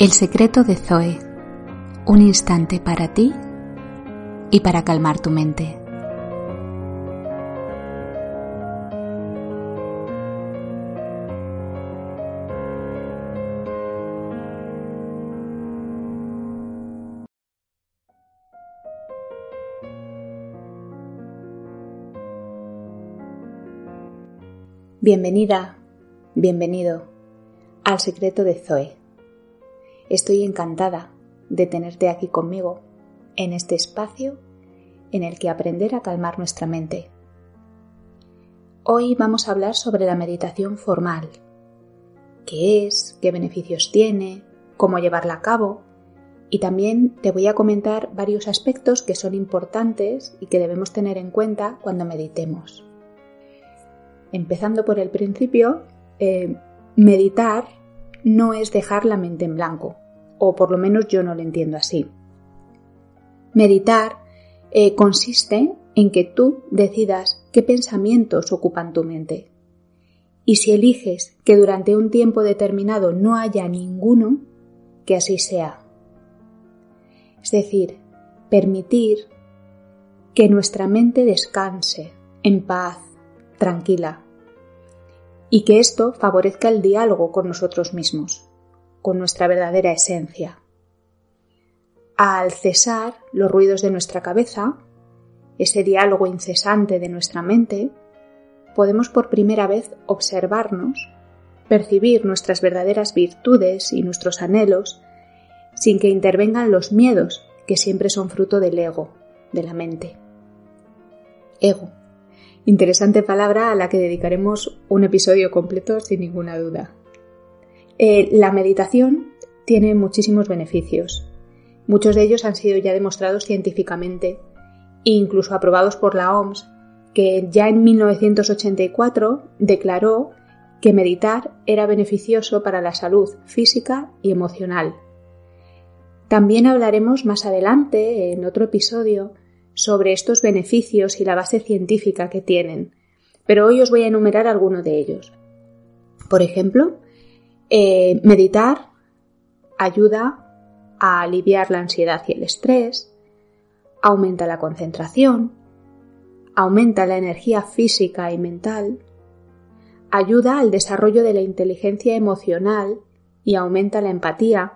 El secreto de Zoe. Un instante para ti y para calmar tu mente. Bienvenida, bienvenido al secreto de Zoe. Estoy encantada de tenerte aquí conmigo en este espacio en el que aprender a calmar nuestra mente. Hoy vamos a hablar sobre la meditación formal. ¿Qué es? ¿Qué beneficios tiene? ¿Cómo llevarla a cabo? Y también te voy a comentar varios aspectos que son importantes y que debemos tener en cuenta cuando meditemos. Empezando por el principio, eh, meditar no es dejar la mente en blanco, o por lo menos yo no lo entiendo así. Meditar eh, consiste en que tú decidas qué pensamientos ocupan tu mente. Y si eliges que durante un tiempo determinado no haya ninguno, que así sea. Es decir, permitir que nuestra mente descanse en paz, tranquila, y que esto favorezca el diálogo con nosotros mismos, con nuestra verdadera esencia. Al cesar los ruidos de nuestra cabeza, ese diálogo incesante de nuestra mente, podemos por primera vez observarnos, percibir nuestras verdaderas virtudes y nuestros anhelos, sin que intervengan los miedos que siempre son fruto del ego, de la mente. Ego, Interesante palabra a la que dedicaremos un episodio completo sin ninguna duda. Eh, la meditación tiene muchísimos beneficios. Muchos de ellos han sido ya demostrados científicamente e incluso aprobados por la OMS, que ya en 1984 declaró que meditar era beneficioso para la salud física y emocional. También hablaremos más adelante, en otro episodio, sobre estos beneficios y la base científica que tienen, pero hoy os voy a enumerar algunos de ellos. Por ejemplo, eh, meditar ayuda a aliviar la ansiedad y el estrés, aumenta la concentración, aumenta la energía física y mental, ayuda al desarrollo de la inteligencia emocional y aumenta la empatía,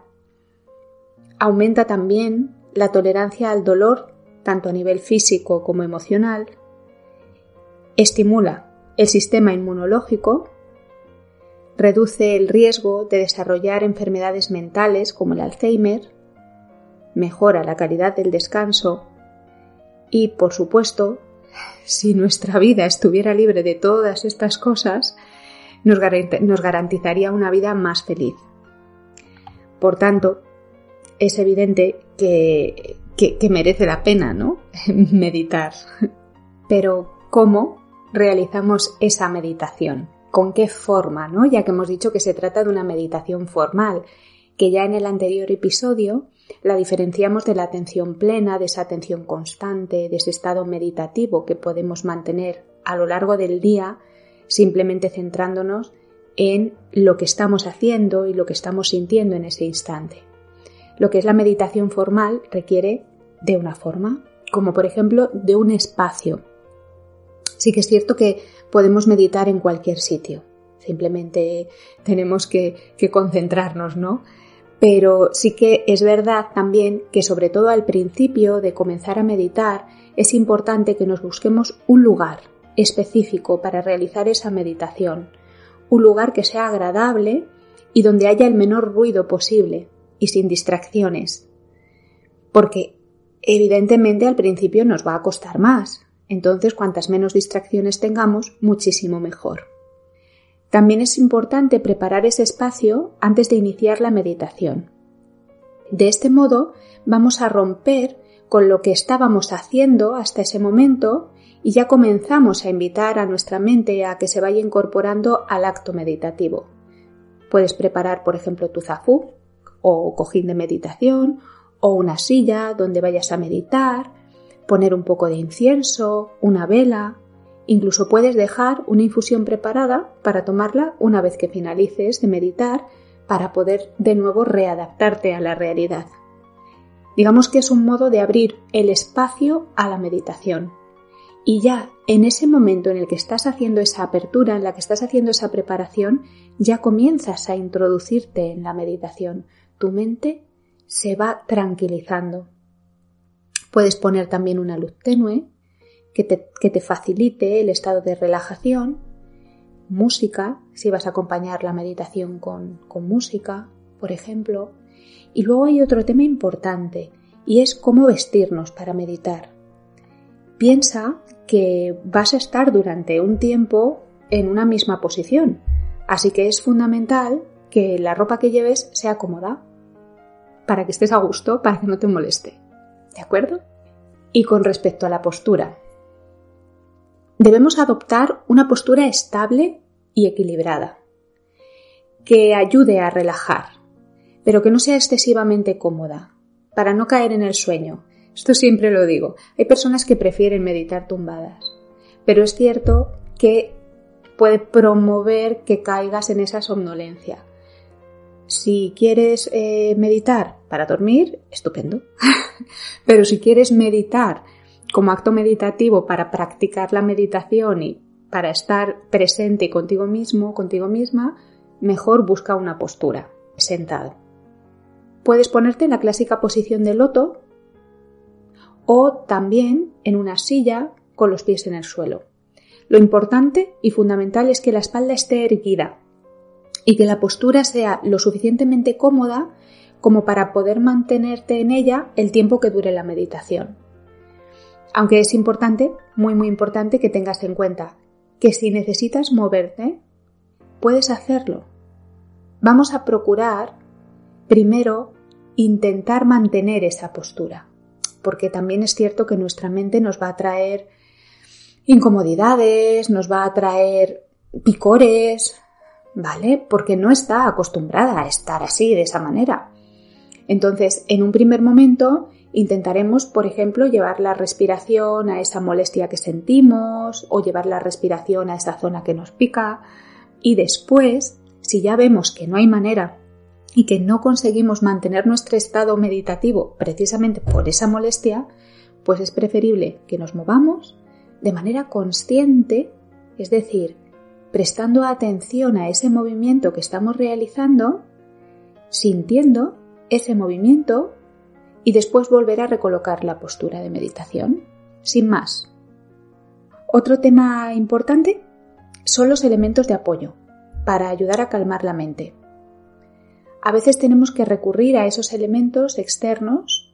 aumenta también la tolerancia al dolor tanto a nivel físico como emocional, estimula el sistema inmunológico, reduce el riesgo de desarrollar enfermedades mentales como el Alzheimer, mejora la calidad del descanso y, por supuesto, si nuestra vida estuviera libre de todas estas cosas, nos, garantizaría una vida más feliz. Por tanto, es evidente que que, merece la pena, ¿no? Meditar. Pero, ¿cómo realizamos esa meditación? ¿Con qué forma, no? Ya que hemos dicho que se trata de una meditación formal, que ya en el anterior episodio la diferenciamos de la atención plena, de esa atención constante, de ese estado meditativo que podemos mantener a lo largo del día simplemente centrándonos en lo que estamos haciendo y lo que estamos sintiendo en ese instante. Lo que es la meditación formal requiere de una forma, como por ejemplo de un espacio. Sí que es cierto que podemos meditar en cualquier sitio, simplemente tenemos que, concentrarnos, ¿no? Pero sí que es verdad también que sobre todo al principio de comenzar a meditar es importante que nos busquemos un lugar específico para realizar esa meditación, un lugar que sea agradable y donde haya el menor ruido posible y sin distracciones. Porque evidentemente al principio nos va a costar más, entonces cuantas menos distracciones tengamos, muchísimo mejor. También es importante preparar ese espacio antes de iniciar la meditación. De este modo vamos a romper con lo que estábamos haciendo hasta ese momento y ya comenzamos a invitar a nuestra mente a que se vaya incorporando al acto meditativo. Puedes preparar, por ejemplo, tu zafú, o cojín de meditación o una silla donde vayas a meditar, poner un poco de incienso, una vela, incluso puedes dejar una infusión preparada para tomarla una vez que finalices de meditar para poder de nuevo readaptarte a la realidad. Digamos que es un modo de abrir el espacio a la meditación. Y ya en ese momento en el que estás haciendo esa apertura, en la que estás haciendo esa preparación, ya comienzas a introducirte en la meditación. Tu mente se va tranquilizando. Puedes poner también una luz tenue que te, facilite el estado de relajación, música, si vas a acompañar la meditación con, con música, por ejemplo. Y luego hay otro tema importante y es cómo vestirnos para meditar. Piensa que vas a estar durante un tiempo en una misma posición, así que es fundamental que la ropa que lleves sea cómoda, para que estés a gusto, para que no te moleste. ¿De acuerdo? Y con respecto a la postura, debemos adoptar una postura estable y equilibrada, que ayude a relajar, pero que no sea excesivamente cómoda, para no caer en el sueño. Esto siempre lo digo. Hay personas que prefieren meditar tumbadas, pero es cierto que puede promover que caigas en esa somnolencia. Si quieres eh, meditar para dormir, estupendo. Pero si quieres meditar como acto meditativo para practicar la meditación y para estar presente contigo mismo, contigo misma, mejor busca una postura, sentado. Puedes ponerte en la clásica posición de loto o también en una silla con los pies en el suelo. Lo importante y fundamental es que la espalda esté erguida, y que la postura sea lo suficientemente cómoda como para poder mantenerte en ella el tiempo que dure la meditación. Aunque es importante, muy muy importante que tengas en cuenta que si necesitas moverte, puedes hacerlo. Vamos a procurar primero intentar mantener esa postura, porque también es cierto que nuestra mente nos va a traer incomodidades, nos va a traer picores, ¿vale? Porque no está acostumbrada a estar así, de esa manera. Entonces, en un primer momento, intentaremos, por ejemplo, llevar la respiración a esa molestia que sentimos o llevar la respiración a esa zona que nos pica. Y después, si ya vemos que no hay manera y que no conseguimos mantener nuestro estado meditativo precisamente por esa molestia, pues es preferible que nos movamos de manera consciente, es decir, prestando atención a ese movimiento que estamos realizando, sintiendo ese movimiento y después volver a recolocar la postura de meditación, sin más. Otro tema importante son los elementos de apoyo para ayudar a calmar la mente. A veces tenemos que recurrir a esos elementos externos,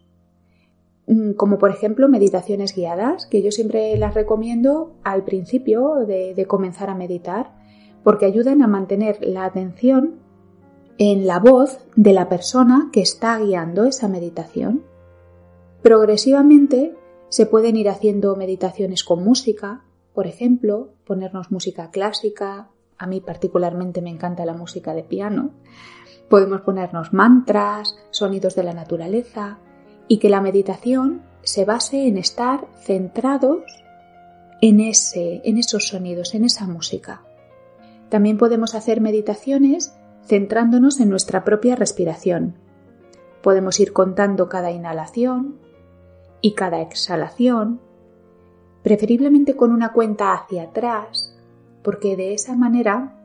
como por ejemplo meditaciones guiadas, que yo siempre las recomiendo al principio de, de comenzar a meditar, porque ayudan a mantener la atención en la voz de la persona que está guiando esa meditación. Progresivamente se pueden ir haciendo meditaciones con música, por ejemplo, ponernos música clásica, a mí particularmente me encanta la música de piano, podemos ponernos mantras, sonidos de la naturaleza y que la meditación se base en estar centrados en ese en esos sonidos, en esa música. También podemos hacer meditaciones centrándonos en nuestra propia respiración. Podemos ir contando cada inhalación y cada exhalación, preferiblemente con una cuenta hacia atrás, porque de esa manera,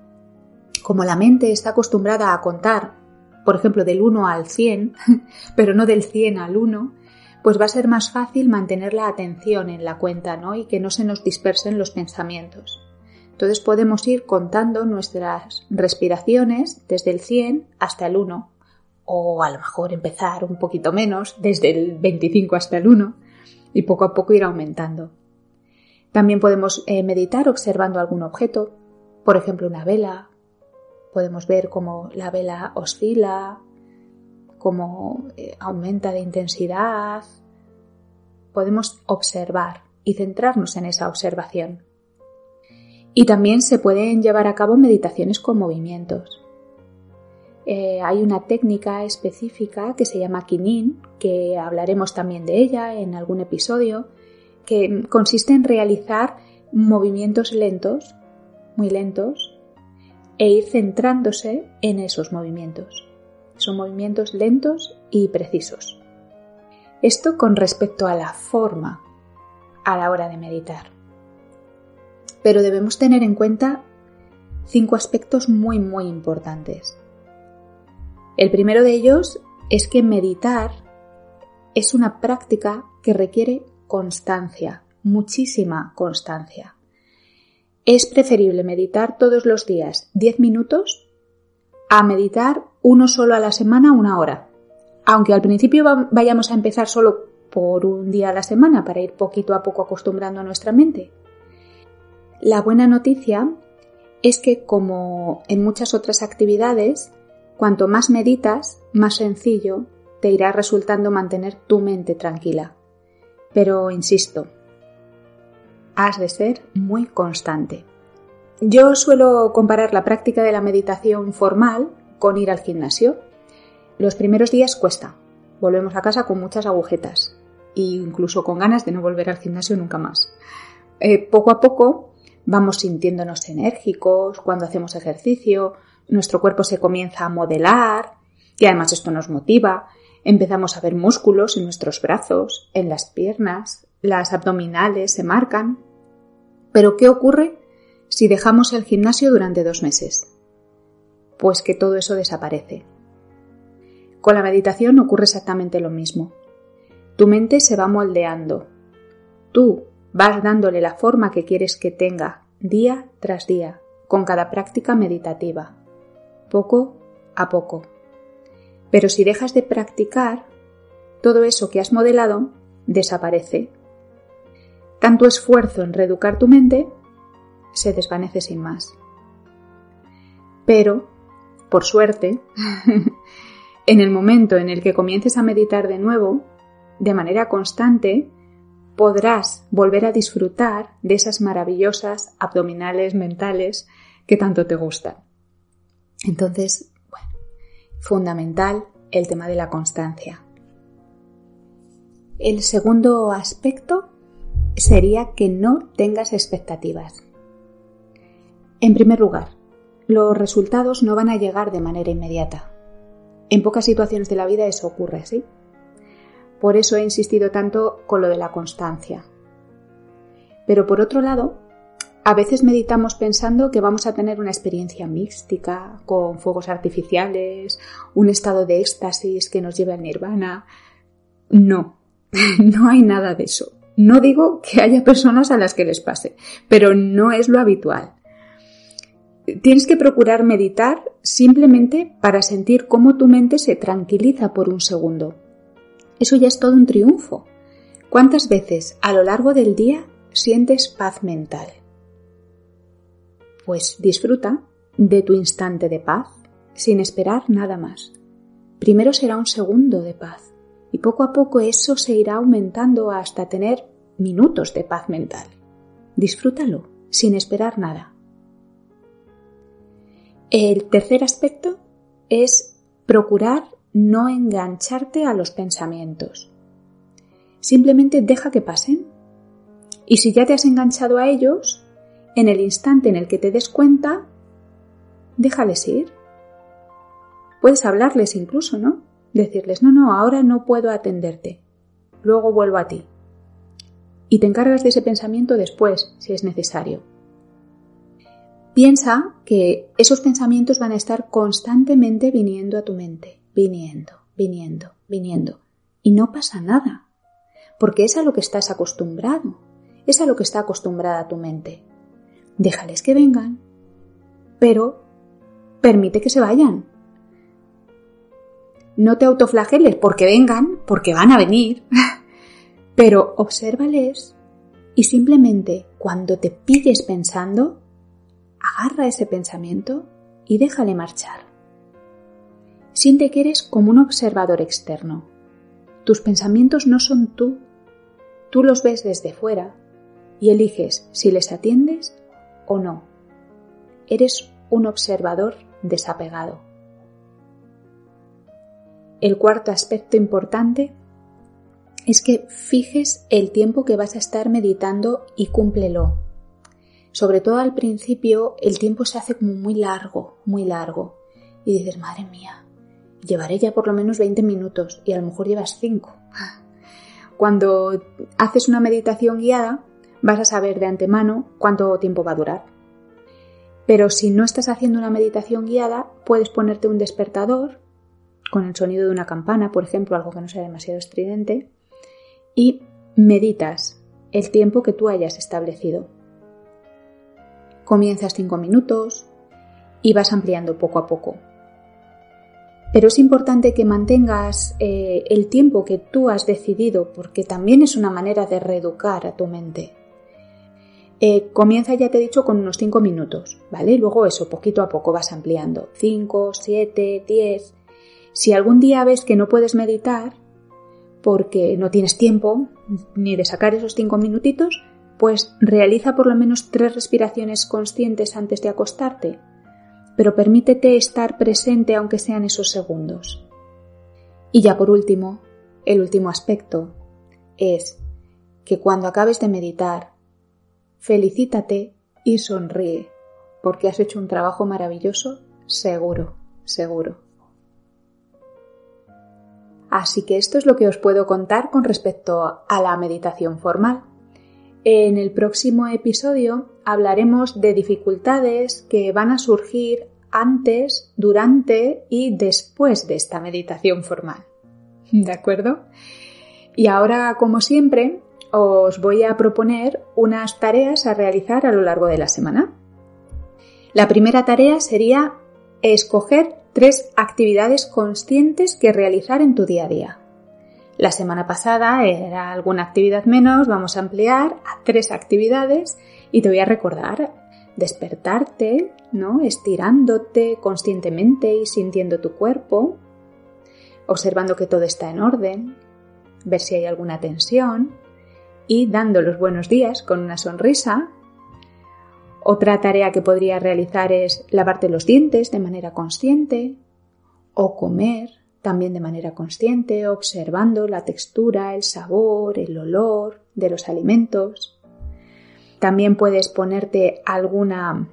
como la mente está acostumbrada a contar, por ejemplo, del 1 al 100, pero no del 100 al 1, pues va a ser más fácil mantener la atención en la cuenta, ¿no? Y que no se nos dispersen los pensamientos. Entonces podemos ir contando nuestras respiraciones desde el 100 hasta el 1 o a lo mejor empezar un poquito menos desde el 25 hasta el 1 y poco a poco ir aumentando. También podemos eh, meditar observando algún objeto, por ejemplo una vela. Podemos ver cómo la vela oscila, cómo eh, aumenta de intensidad. Podemos observar y centrarnos en esa observación. Y también se pueden llevar a cabo meditaciones con movimientos. Eh, hay una técnica específica que se llama Kinin, que hablaremos también de ella en algún episodio, que consiste en realizar movimientos lentos, muy lentos, e ir centrándose en esos movimientos. Son movimientos lentos y precisos. Esto con respecto a la forma a la hora de meditar. Pero debemos tener en cuenta cinco aspectos muy muy importantes. El primero de ellos es que meditar es una práctica que requiere constancia, muchísima constancia. Es preferible meditar todos los días 10 minutos a meditar uno solo a la semana una hora. Aunque al principio vayamos a empezar solo por un día a la semana para ir poquito a poco acostumbrando a nuestra mente. La buena noticia es que como en muchas otras actividades, cuanto más meditas, más sencillo te irá resultando mantener tu mente tranquila. Pero, insisto, has de ser muy constante. Yo suelo comparar la práctica de la meditación formal con ir al gimnasio. Los primeros días cuesta. Volvemos a casa con muchas agujetas e incluso con ganas de no volver al gimnasio nunca más. Eh, poco a poco vamos sintiéndonos enérgicos cuando hacemos ejercicio, nuestro cuerpo se comienza a modelar y además esto nos motiva Empezamos a ver músculos en nuestros brazos, en las piernas, las abdominales se marcan. Pero ¿qué ocurre si dejamos el gimnasio durante dos meses? Pues que todo eso desaparece. Con la meditación ocurre exactamente lo mismo. Tu mente se va moldeando. Tú vas dándole la forma que quieres que tenga día tras día, con cada práctica meditativa, poco a poco. Pero si dejas de practicar, todo eso que has modelado desaparece. Tanto esfuerzo en reeducar tu mente se desvanece sin más. Pero, por suerte, en el momento en el que comiences a meditar de nuevo, de manera constante, podrás volver a disfrutar de esas maravillosas abdominales mentales que tanto te gustan. Entonces, fundamental el tema de la constancia. El segundo aspecto sería que no tengas expectativas. En primer lugar, los resultados no van a llegar de manera inmediata. En pocas situaciones de la vida eso ocurre así. Por eso he insistido tanto con lo de la constancia. Pero por otro lado, a veces meditamos pensando que vamos a tener una experiencia mística, con fuegos artificiales, un estado de éxtasis que nos lleve al nirvana. No, no hay nada de eso. No digo que haya personas a las que les pase, pero no es lo habitual. Tienes que procurar meditar simplemente para sentir cómo tu mente se tranquiliza por un segundo. Eso ya es todo un triunfo. ¿Cuántas veces a lo largo del día sientes paz mental? Pues disfruta de tu instante de paz sin esperar nada más. Primero será un segundo de paz y poco a poco eso se irá aumentando hasta tener minutos de paz mental. Disfrútalo sin esperar nada. El tercer aspecto es procurar no engancharte a los pensamientos. Simplemente deja que pasen. Y si ya te has enganchado a ellos, en el instante en el que te des cuenta, déjales ir. Puedes hablarles incluso, ¿no? Decirles, no, no, ahora no puedo atenderte. Luego vuelvo a ti. Y te encargas de ese pensamiento después, si es necesario. Piensa que esos pensamientos van a estar constantemente viniendo a tu mente, viniendo, viniendo, viniendo. Y no pasa nada, porque es a lo que estás acostumbrado, es a lo que está acostumbrada tu mente déjales que vengan, pero permite que se vayan. No te autoflageles porque vengan, porque van a venir, pero obsérvales y simplemente cuando te pilles pensando, agarra ese pensamiento y déjale marchar. Siente que eres como un observador externo. Tus pensamientos no son tú. Tú los ves desde fuera y eliges si les atiendes o no. Eres un observador desapegado. El cuarto aspecto importante es que fijes el tiempo que vas a estar meditando y cúmplelo. sobre todo al principio, el tiempo se hace como muy largo, muy largo. Y dices, madre mía, llevaré ya por lo menos 20 minutos y a lo mejor llevas 5. Cuando haces una meditación guiada, vas a saber de antemano cuánto tiempo va a durar. Pero si no estás haciendo una meditación guiada, puedes ponerte un despertador con el sonido de una campana, por ejemplo, algo que no sea demasiado estridente, y meditas el tiempo que tú hayas establecido. Comienzas 5 minutos y vas ampliando poco a poco. Pero es importante que mantengas eh, el tiempo que tú has decidido porque también es una manera de reeducar a tu mente. Eh, comienza, ya te he dicho, con unos 5 minutos, ¿vale? Luego eso, poquito a poco vas ampliando. 5, 7, 10. Si algún día ves que no puedes meditar porque no tienes tiempo ni de sacar esos 5 minutitos, pues realiza por lo menos tres respiraciones conscientes antes de acostarte, pero permítete estar presente aunque sean esos segundos. Y ya por último, el último aspecto es que cuando acabes de meditar, felicítate y sonríe, porque has hecho un trabajo maravilloso, seguro, seguro. Así que esto es lo que os puedo contar con respecto a la meditación formal. En el próximo episodio hablaremos de dificultades que van a surgir antes, durante y después de esta meditación formal. ¿De acuerdo? Y ahora, como siempre, os voy a proponer unas tareas a realizar a lo largo de la semana. La primera tarea sería escoger tres actividades conscientes que realizar en tu día a día. La semana pasada era alguna actividad menos, vamos a ampliar a tres actividades y te voy a recordar despertarte, ¿no? Estirándote conscientemente y sintiendo tu cuerpo, observando que todo está en orden, ver si hay alguna tensión y dando los buenos días con una sonrisa. Otra tarea que podría realizar es lavarte los dientes de manera consciente o comer también de manera consciente, observando la textura, el sabor, el olor de los alimentos. También puedes ponerte alguna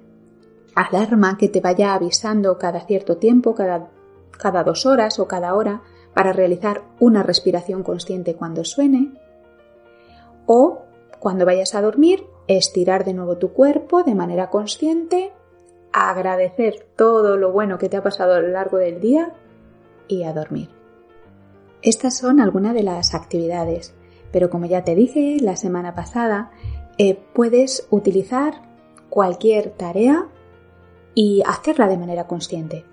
alarma que te vaya avisando cada cierto tiempo, cada, cada dos horas o cada hora, para realizar una respiración consciente cuando suene. O cuando vayas a dormir, estirar de nuevo tu cuerpo de manera consciente, agradecer todo lo bueno que te ha pasado a lo largo del día y a dormir. Estas son algunas de las actividades, pero como ya te dije la semana pasada, eh, puedes utilizar cualquier tarea y hacerla de manera consciente.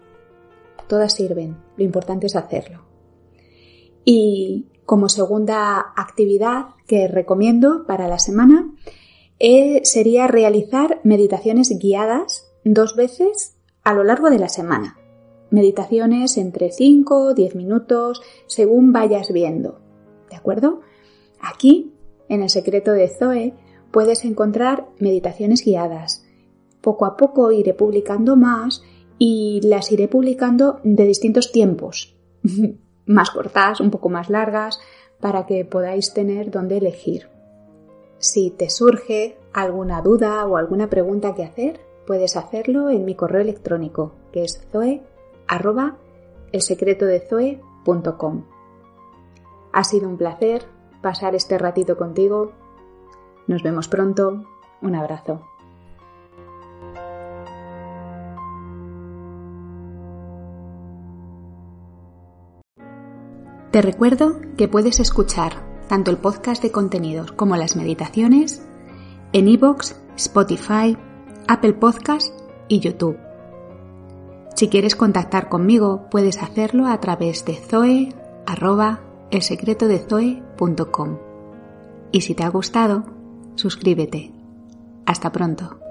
Todas sirven, lo importante es hacerlo. Y como segunda actividad que recomiendo para la semana eh, sería realizar meditaciones guiadas dos veces a lo largo de la semana meditaciones entre 5 o 10 minutos según vayas viendo. ¿De acuerdo? Aquí, en el secreto de Zoe, puedes encontrar meditaciones guiadas. Poco a poco iré publicando más y las iré publicando de distintos tiempos, más cortas, un poco más largas, para que podáis tener donde elegir. Si te surge alguna duda o alguna pregunta que hacer, puedes hacerlo en mi correo electrónico, que es zoe arroba elsecretodezoe.com. Ha sido un placer pasar este ratito contigo. Nos vemos pronto. Un abrazo. Te recuerdo que puedes escuchar tanto el podcast de contenidos como las meditaciones en iVoox, Spotify, Apple Podcast y YouTube. Si quieres contactar conmigo, puedes hacerlo a través de zoe Y si te ha gustado, suscríbete. Hasta pronto.